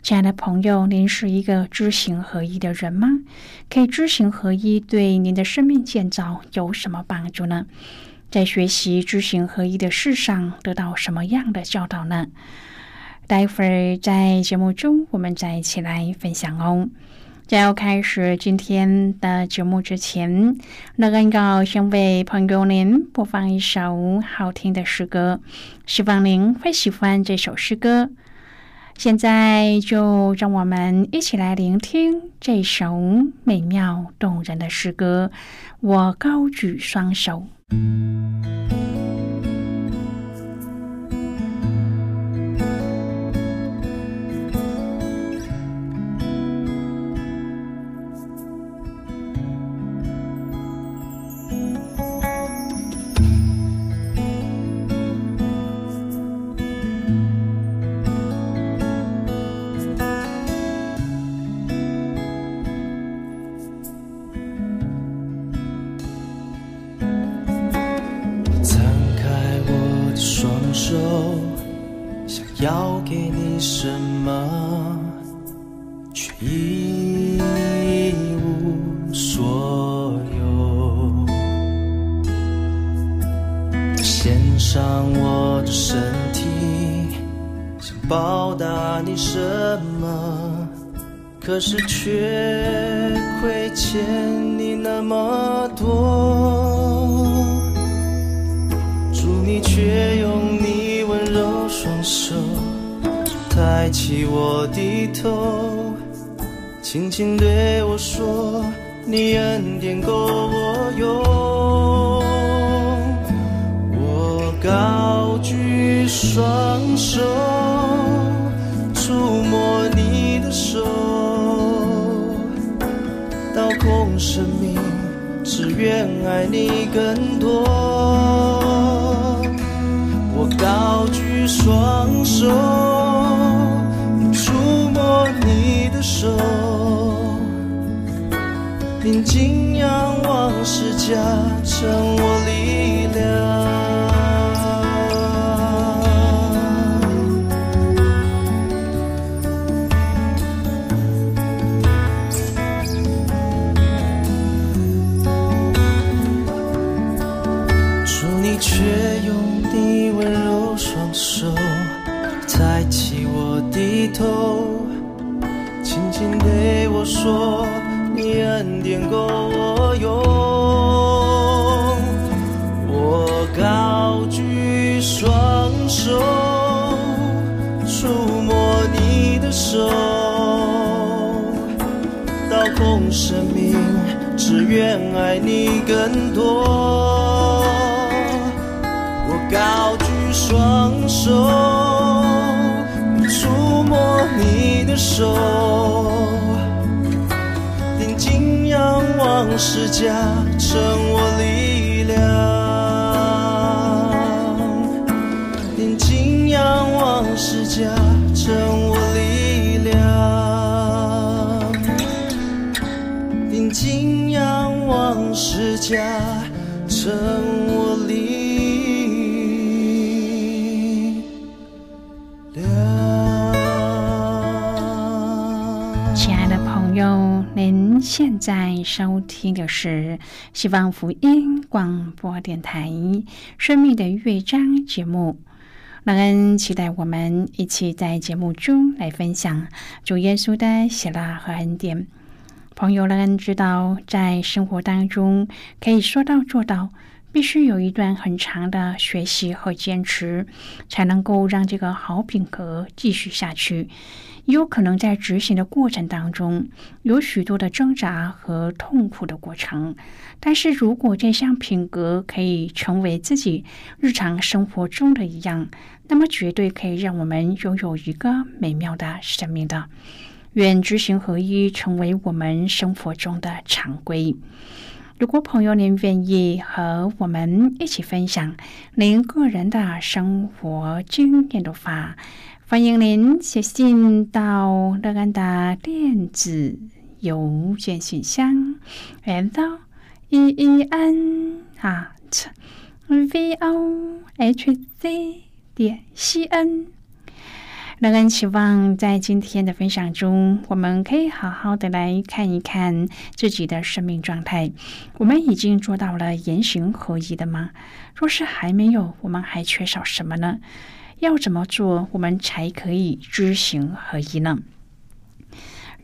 亲爱的朋友，您是一个知行合一的人吗？可以知行合一，对您的生命建造有什么帮助呢？在学习知行合一的事上，得到什么样的教导呢？待会儿在节目中，我们再一起来分享哦。在要开始今天的节目之前，那个要先为朋友您播放一首好听的诗歌，希望您会喜欢这首诗歌。现在就让我们一起来聆听这首美妙动人的诗歌。我高举双手。上我的身体，想报答你什么可是却亏欠你那么多，祝你却用你温柔双手抬起我低头，轻轻对我说，你恩典够我用。双手，触摸你的手。空生命，只愿爱你更多。我高举双手，触摸你的手，平静仰往事加成我更多。我高举双手。触摸你的手，定睛仰望世加成我力量，定睛仰望世加成家，成我力量。亲爱的朋友，您现在收听的是希望福音广播电台《生命的乐章》节目。感恩，期待我们一起在节目中来分享主耶稣的喜乐和恩典。朋友们知道，在生活当中可以说到做到。必须有一段很长的学习和坚持，才能够让这个好品格继续下去。有可能在执行的过程当中，有许多的挣扎和痛苦的过程。但是如果这项品格可以成为自己日常生活中的一样，那么绝对可以让我们拥有一个美妙的生命的。愿知行合一成为我们生活中的常规。如果朋友您愿意和我们一起分享您个人的生活经验的话，欢迎您写信到乐安的电子邮件信箱，l e e n at v o h c 点 c n。乐恩期望在今天的分享中，我们可以好好的来看一看自己的生命状态。我们已经做到了言行合一的吗？若是还没有，我们还缺少什么呢？要怎么做，我们才可以知行合一呢？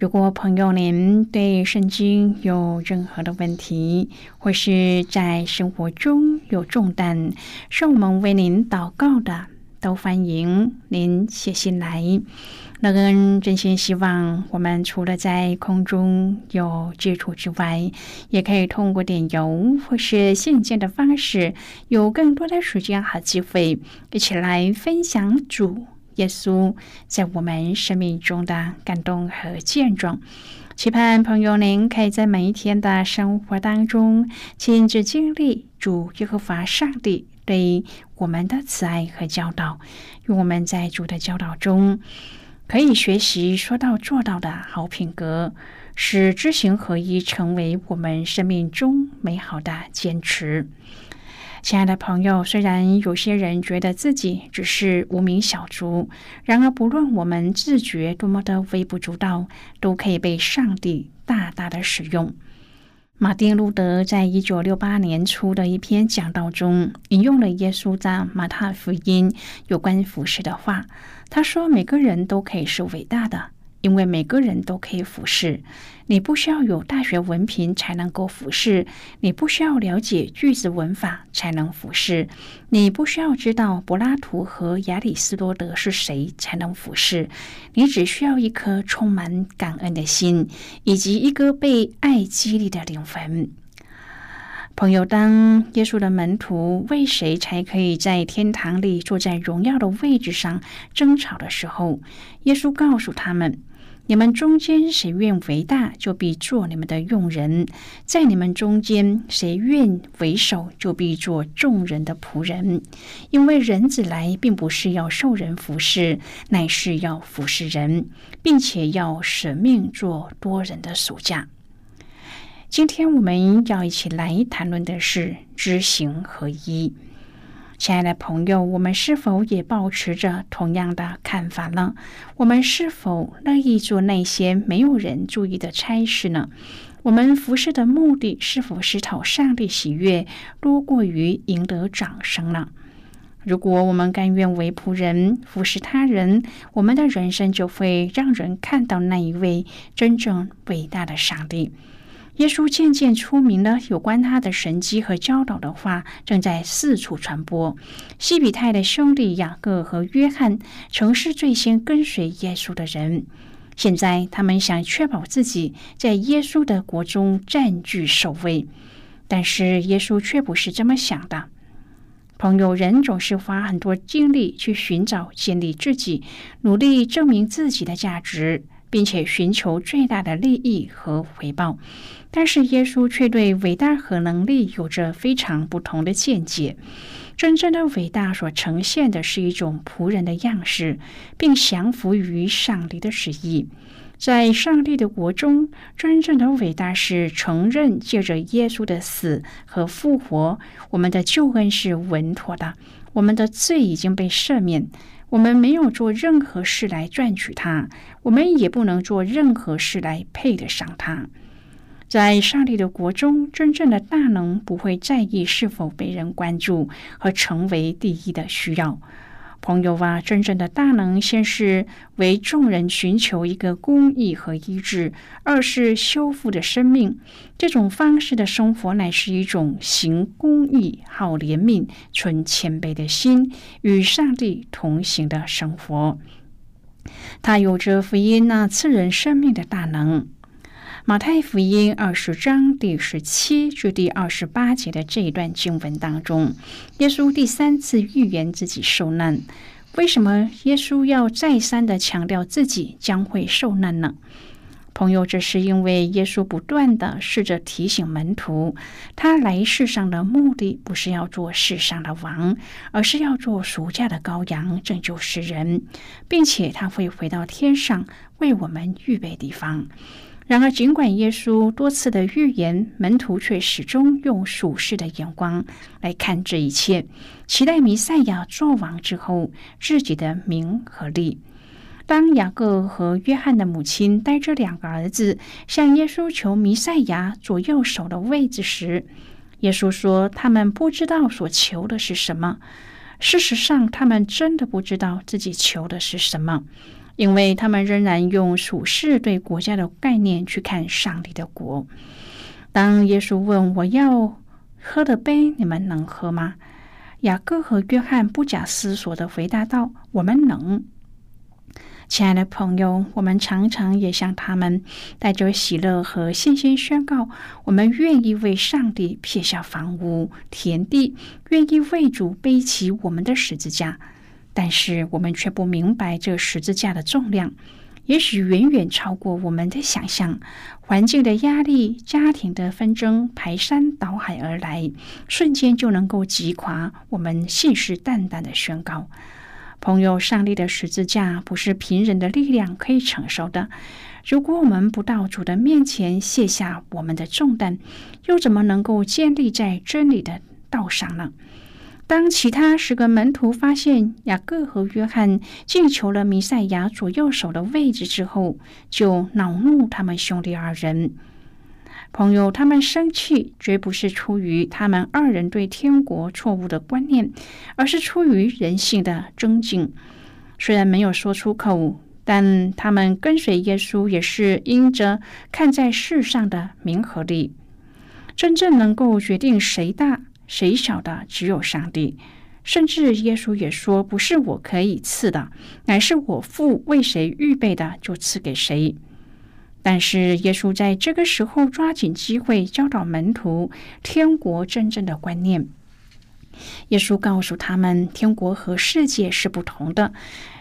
如果朋友您对圣经有任何的问题，或是在生活中有重担，是我们为您祷告的。都欢迎您写信来。乐恩真心希望，我们除了在空中有接触之外，也可以通过电邮或是信件的方式，有更多的时间和机会，一起来分享主耶稣在我们生命中的感动和见证。期盼朋友您可以在每一天的生活当中，亲自经历主耶和华上帝。对我们的慈爱和教导，用我们在主的教导中可以学习说到做到的好品格，使知行合一成为我们生命中美好的坚持。亲爱的朋友，虽然有些人觉得自己只是无名小卒，然而不论我们自觉多么的微不足道，都可以被上帝大大的使用。马丁·路德在一九六八年初的一篇讲道中，引用了耶稣在马太福音有关服饰的话。他说：“每个人都可以是伟大的。”因为每个人都可以服饰，你不需要有大学文凭才能够服侍，你不需要了解句子文法才能服侍，你不需要知道柏拉图和亚里士多德是谁才能服侍，你只需要一颗充满感恩的心，以及一个被爱激励的灵魂。朋友，当耶稣的门徒为谁才可以在天堂里坐在荣耀的位置上争吵的时候，耶稣告诉他们。你们中间谁愿为大，就必做你们的用人；在你们中间谁愿为首，就必做众人的仆人。因为人子来，并不是要受人服侍，乃是要服侍人，并且要舍命做多人的属下。今天我们要一起来谈论的是知行合一。亲爱的朋友，我们是否也保持着同样的看法呢？我们是否乐意做那些没有人注意的差事呢？我们服侍的目的是否是讨上帝喜悦，多过于赢得掌声呢？如果我们甘愿为仆人服侍他人，我们的人生就会让人看到那一位真正伟大的上帝。耶稣渐渐出名了，有关他的神迹和教导的话正在四处传播。西比泰的兄弟雅各和约翰曾是最先跟随耶稣的人，现在他们想确保自己在耶稣的国中占据首位，但是耶稣却不是这么想的。朋友，人总是花很多精力去寻找建立自己，努力证明自己的价值。并且寻求最大的利益和回报，但是耶稣却对伟大和能力有着非常不同的见解。真正的伟大所呈现的是一种仆人的样式，并降服于上帝的旨意。在上帝的国中，真正的伟大是承认借着耶稣的死和复活，我们的救恩是稳妥的，我们的罪已经被赦免。我们没有做任何事来赚取它，我们也不能做任何事来配得上它。在上帝的国中，真正的大能不会在意是否被人关注和成为第一的需要。朋友啊，真正的大能，先是为众人寻求一个公义和医治；二是修复的生命。这种方式的生活，乃是一种行公义、好怜悯、存谦卑的心，与上帝同行的生活。他有着福音那赐人生命的大能。马太福音二十章第十七至第二十八节的这一段经文当中，耶稣第三次预言自己受难。为什么耶稣要再三的强调自己将会受难呢？朋友，这是因为耶稣不断的试着提醒门徒，他来世上的目的不是要做世上的王，而是要做赎价的羔羊，拯救世人，并且他会回到天上为我们预备地方。然而，尽管耶稣多次的预言，门徒却始终用属世的眼光来看这一切，期待弥赛亚作王之后自己的名和利。当雅各和约翰的母亲带着两个儿子向耶稣求弥赛亚左右手的位置时，耶稣说：“他们不知道所求的是什么。事实上，他们真的不知道自己求的是什么。”因为他们仍然用属世对国家的概念去看上帝的国。当耶稣问我要喝的杯，你们能喝吗？雅各和约翰不假思索的回答道：“我们能。”亲爱的朋友，我们常常也向他们带着喜乐和信心宣告：我们愿意为上帝撇下房屋、田地，愿意为主背起我们的十字架。但是我们却不明白，这十字架的重量也许远远超过我们的想象。环境的压力、家庭的纷争排山倒海而来，瞬间就能够击垮我们信誓旦旦的宣告。朋友，上帝的十字架不是凭人的力量可以承受的。如果我们不到主的面前卸下我们的重担，又怎么能够建立在真理的道上呢？当其他十个门徒发现雅各和约翰进求了弥赛亚左右手的位置之后，就恼怒他们兄弟二人。朋友，他们生气绝不是出于他们二人对天国错误的观念，而是出于人性的尊敬。虽然没有说出口，但他们跟随耶稣也是因着看在世上的名和利。真正能够决定谁大。谁晓得？只有上帝。甚至耶稣也说：“不是我可以赐的，乃是我父为谁预备的，就赐给谁。”但是耶稣在这个时候抓紧机会教导门徒天国真正的观念。耶稣告诉他们，天国和世界是不同的。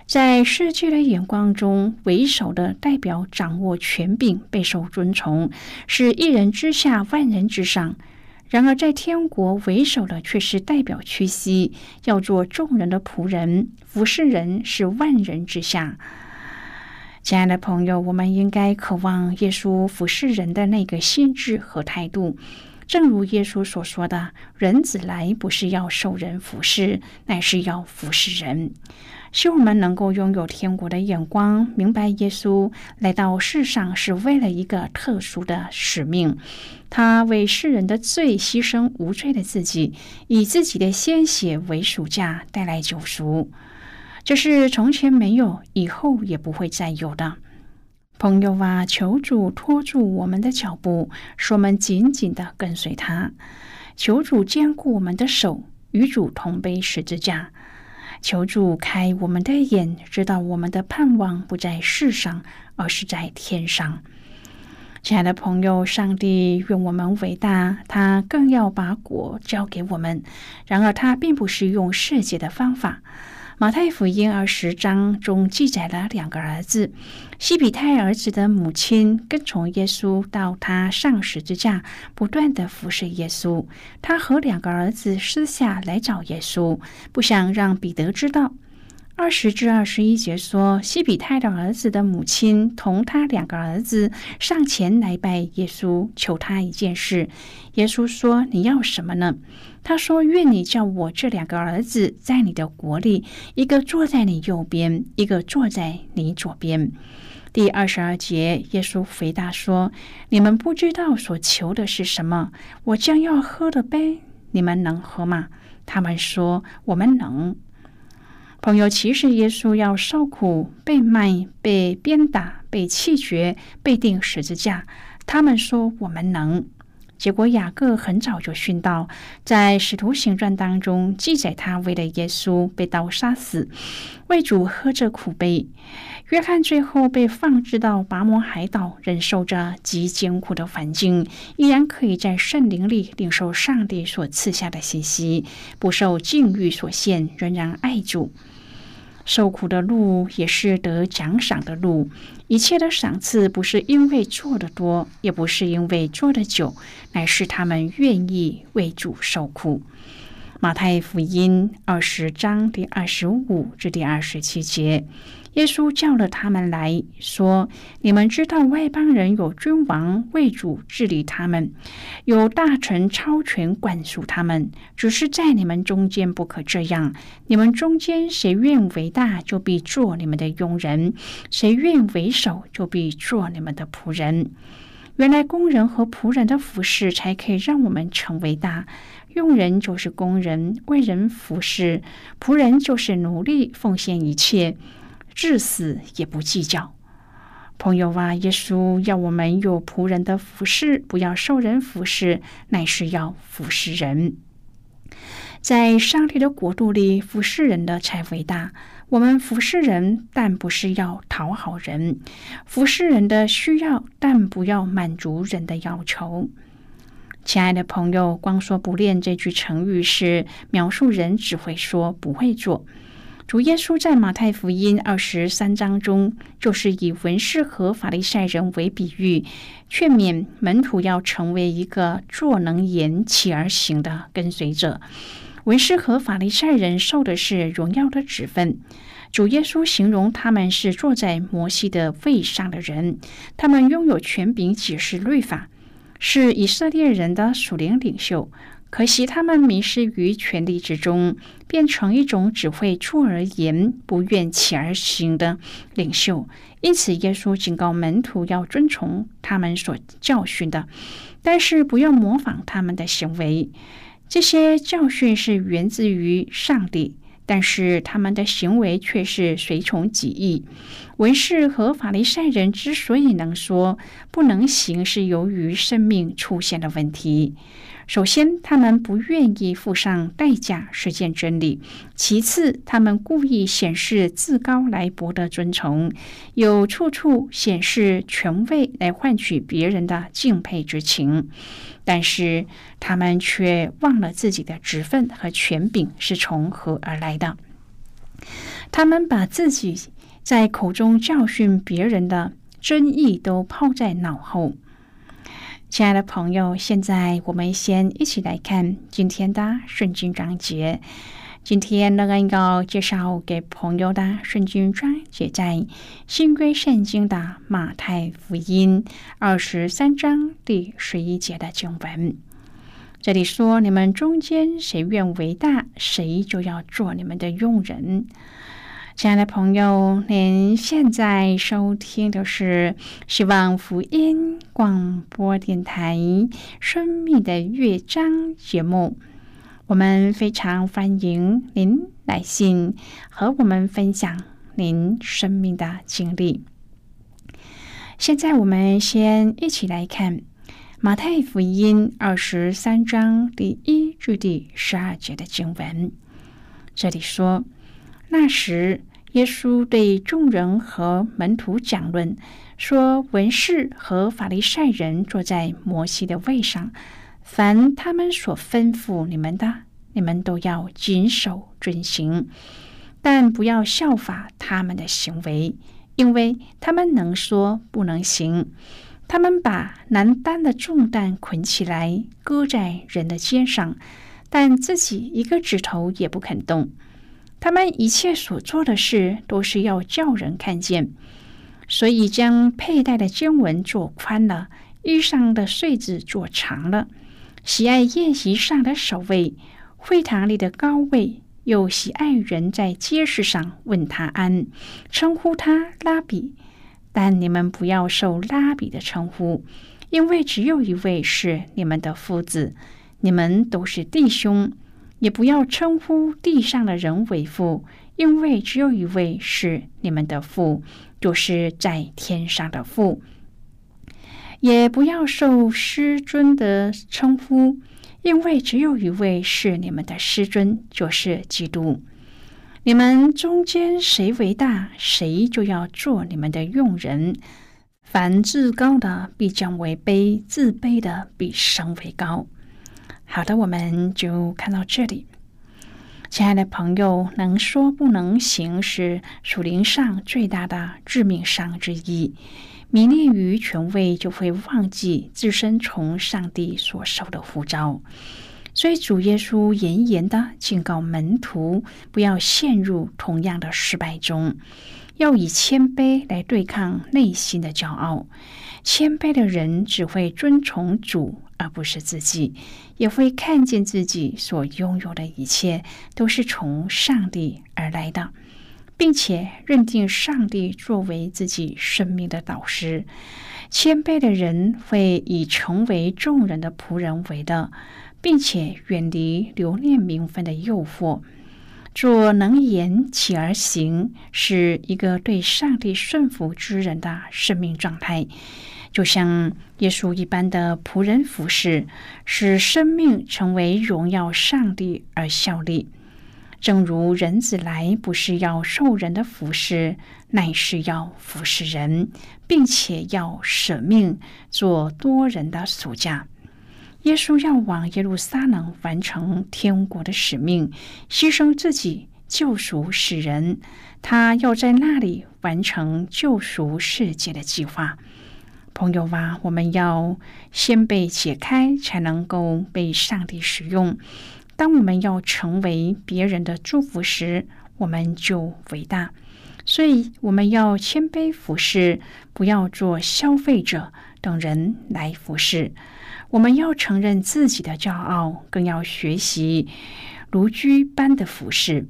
在世界的眼光中，为首的代表掌握权柄，备受尊崇，是一人之下，万人之上。然而，在天国为首的却是代表屈膝，要做众人的仆人，服侍人是万人之下。亲爱的朋友，我们应该渴望耶稣服侍人的那个心智和态度。正如耶稣所说的：“人子来不是要受人服侍，乃是要服侍人。”希望我们能够拥有天国的眼光，明白耶稣来到世上是为了一个特殊的使命。他为世人的罪牺牲无罪的自己，以自己的鲜血为赎价，带来救赎。这是从前没有，以后也不会再有的。朋友啊，求主拖住我们的脚步，使我们紧紧的跟随他。求主坚固我们的手，与主同背十字架。求主开我们的眼，知道我们的盼望不在世上，而是在天上。亲爱的朋友，上帝愿我们伟大，他更要把果交给我们。然而，他并不是用世界的方法。马太福音二十章中记载了两个儿子，西比泰儿子的母亲跟从耶稣到他上十字架，不断的服侍耶稣。他和两个儿子私下来找耶稣，不想让彼得知道。二十至二十一节说，西比泰的儿子的母亲同他两个儿子上前来拜耶稣，求他一件事。耶稣说：“你要什么呢？”他说：“愿你叫我这两个儿子在你的国里，一个坐在你右边，一个坐在你左边。”第二十二节，耶稣回答说：“你们不知道所求的是什么。我将要喝的杯，你们能喝吗？”他们说：“我们能。”朋友，其实耶稣要受苦、被卖、被鞭打、被弃绝、被钉十字架。他们说：“我们能。”结果雅各很早就殉道，在使徒行传当中记载，他为了耶稣被刀杀死，为主喝着苦杯。约翰最后被放置到拔摩海岛，忍受着极艰苦的环境，依然可以在圣灵里领受上帝所赐下的信息，不受境遇所限，仍然爱主。受苦的路也是得奖赏的路。一切的赏赐不是因为做的多，也不是因为做的久，乃是他们愿意为主受苦。马太福音二十章第二十五至第二十七节。耶稣叫了他们来说：“你们知道外邦人有君王为主治理他们，有大臣超权管束他们。只是在你们中间不可这样。你们中间谁愿为大，就必做你们的佣人；谁愿为首，就必做你们的仆人。原来工人和仆人的服侍，才可以让我们成为大。佣人就是工人，为人服侍；仆人就是奴隶，奉献一切。”至死也不计较，朋友啊！耶稣要我们有仆人的服侍，不要受人服侍，乃是要服侍人。在上帝的国度里，服侍人的才伟大。我们服侍人，但不是要讨好人；服侍人的需要，但不要满足人的要求。亲爱的朋友，光说不练这句成语是描述人只会说不会做。主耶稣在马太福音二十三章中，就是以文士和法利赛人为比喻，劝勉门徒要成为一个做能言、起而行的跟随者。文士和法利赛人受的是荣耀的指分，主耶稣形容他们是坐在摩西的位上的人，他们拥有权柄解释律法，是以色列人的属灵领袖。可惜他们迷失于权力之中，变成一种只会出而言不愿起而行的领袖。因此，耶稣警告门徒要遵从他们所教训的，但是不要模仿他们的行为。这些教训是源自于上帝。但是他们的行为却是随从己意。文士和法利赛人之所以能说不能行，是由于生命出现了问题。首先，他们不愿意付上代价实践真理；其次，他们故意显示自高来博得尊崇，又处处显示权位来换取别人的敬佩之情。但是他们却忘了自己的职分和权柄是从何而来的。他们把自己在口中教训别人的真意都抛在脑后。亲爱的朋友，现在我们先一起来看今天的圣经章节。今天乐恩要介绍给朋友的圣经章节，在新约圣经的马太福音二十三章第十一节的经文。这里说：“你们中间谁愿为大，谁就要做你们的佣人。”亲爱的朋友，您现在收听的是希望福音广播电台《生命的乐章》节目。我们非常欢迎您来信和我们分享您生命的经历。现在，我们先一起来看马太福音二十三章第一至第十二节的经文。这里说：“那时，耶稣对众人和门徒讲论，说：文士和法利赛人坐在摩西的位上。”凡他们所吩咐你们的，你们都要谨守遵行，但不要效法他们的行为，因为他们能说不能行。他们把难担的重担捆起来，搁在人的肩上，但自己一个指头也不肯动。他们一切所做的事，都是要叫人看见，所以将佩戴的经文做宽了，衣裳的穗子做长了。喜爱宴席上的首位，会堂里的高位，又喜爱人在街市上问他安，称呼他拉比。但你们不要受拉比的称呼，因为只有一位是你们的夫子，你们都是弟兄。也不要称呼地上的人为父，因为只有一位是你们的父，就是在天上的父。也不要受师尊的称呼，因为只有一位是你们的师尊，就是基督。你们中间谁为大，谁就要做你们的用人。凡自高的必将为卑，自卑的必升为高。好的，我们就看到这里。亲爱的朋友，能说不能行是属灵上最大的致命伤之一。迷恋于权位，就会忘记自身从上帝所受的呼召。所以主耶稣严严的警告门徒，不要陷入同样的失败中，要以谦卑来对抗内心的骄傲。谦卑的人只会遵从主，而不是自己，也会看见自己所拥有的一切都是从上帝而来的，并且认定上帝作为自己生命的导师。谦卑的人会以成为众人的仆人为乐。并且远离留恋名分的诱惑，做能言起而行，是一个对上帝顺服之人的生命状态。就像耶稣一般的仆人服侍，使生命成为荣耀上帝而效力。正如人子来不是要受人的服侍，乃是要服侍人，并且要舍命做多人的属家。耶稣要往耶路撒冷完成天国的使命，牺牲自己救赎世人。他要在那里完成救赎世界的计划。朋友啊，我们要先被解开，才能够被上帝使用。当我们要成为别人的祝福时，我们就伟大。所以，我们要谦卑服侍，不要做消费者，等人来服侍。我们要承认自己的骄傲，更要学习如居般的服侍。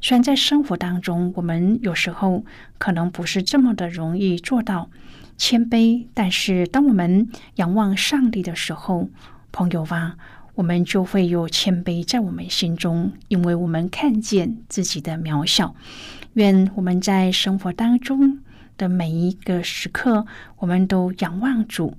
虽然在生活当中，我们有时候可能不是这么的容易做到谦卑，但是当我们仰望上帝的时候，朋友啊，我们就会有谦卑在我们心中，因为我们看见自己的渺小。愿我们在生活当中的每一个时刻，我们都仰望主。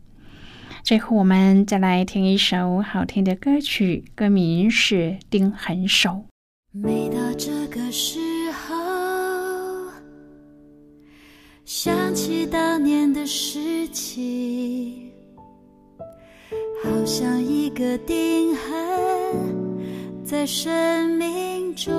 最后，我们再来听一首好听的歌曲，歌名是《钉痕手》。每到这个时候，想起当年的事情，好像一个钉痕在生命中，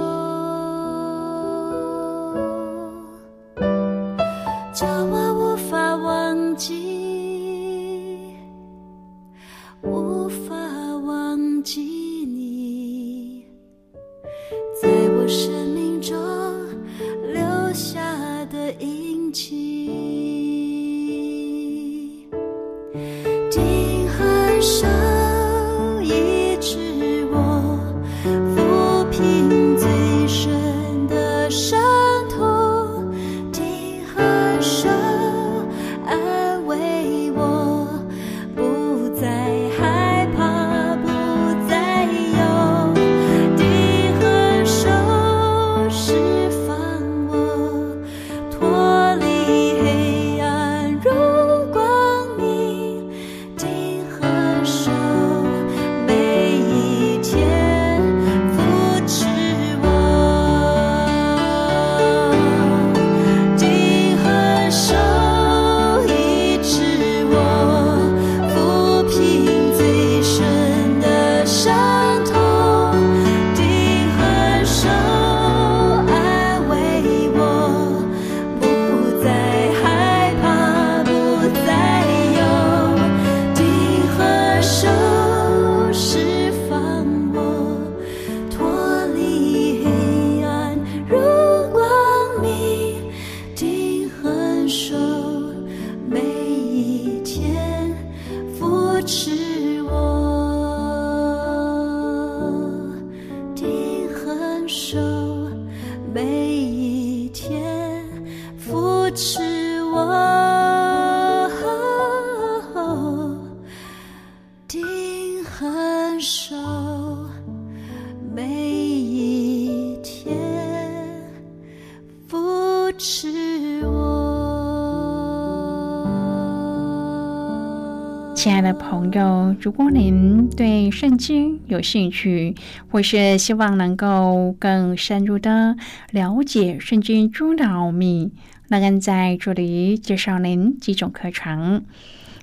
如果您对圣经有兴趣，或是希望能够更深入的了解圣经中的奥秘，那恩在这里介绍您几种课程。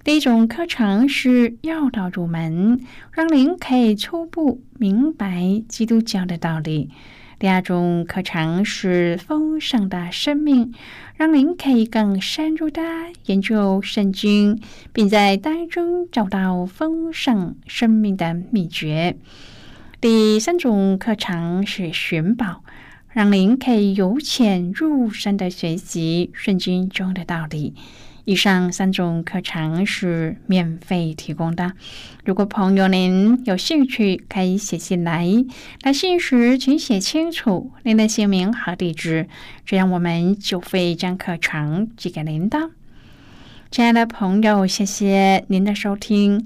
第一种课程是要道入门，让您可以初步明白基督教的道理。第二种课程是丰盛的生命，让您可以更深入的研究圣经，并在当中找到丰盛生命的秘诀。第三种课程是寻宝，让您可以由浅入深的学习圣经中的道理。以上三种课程是免费提供的。如果朋友您有兴趣，可以写信来。来信时请写清楚您的姓名和地址，这样我们就会将课程寄给您的。亲爱的朋友，谢谢您的收听。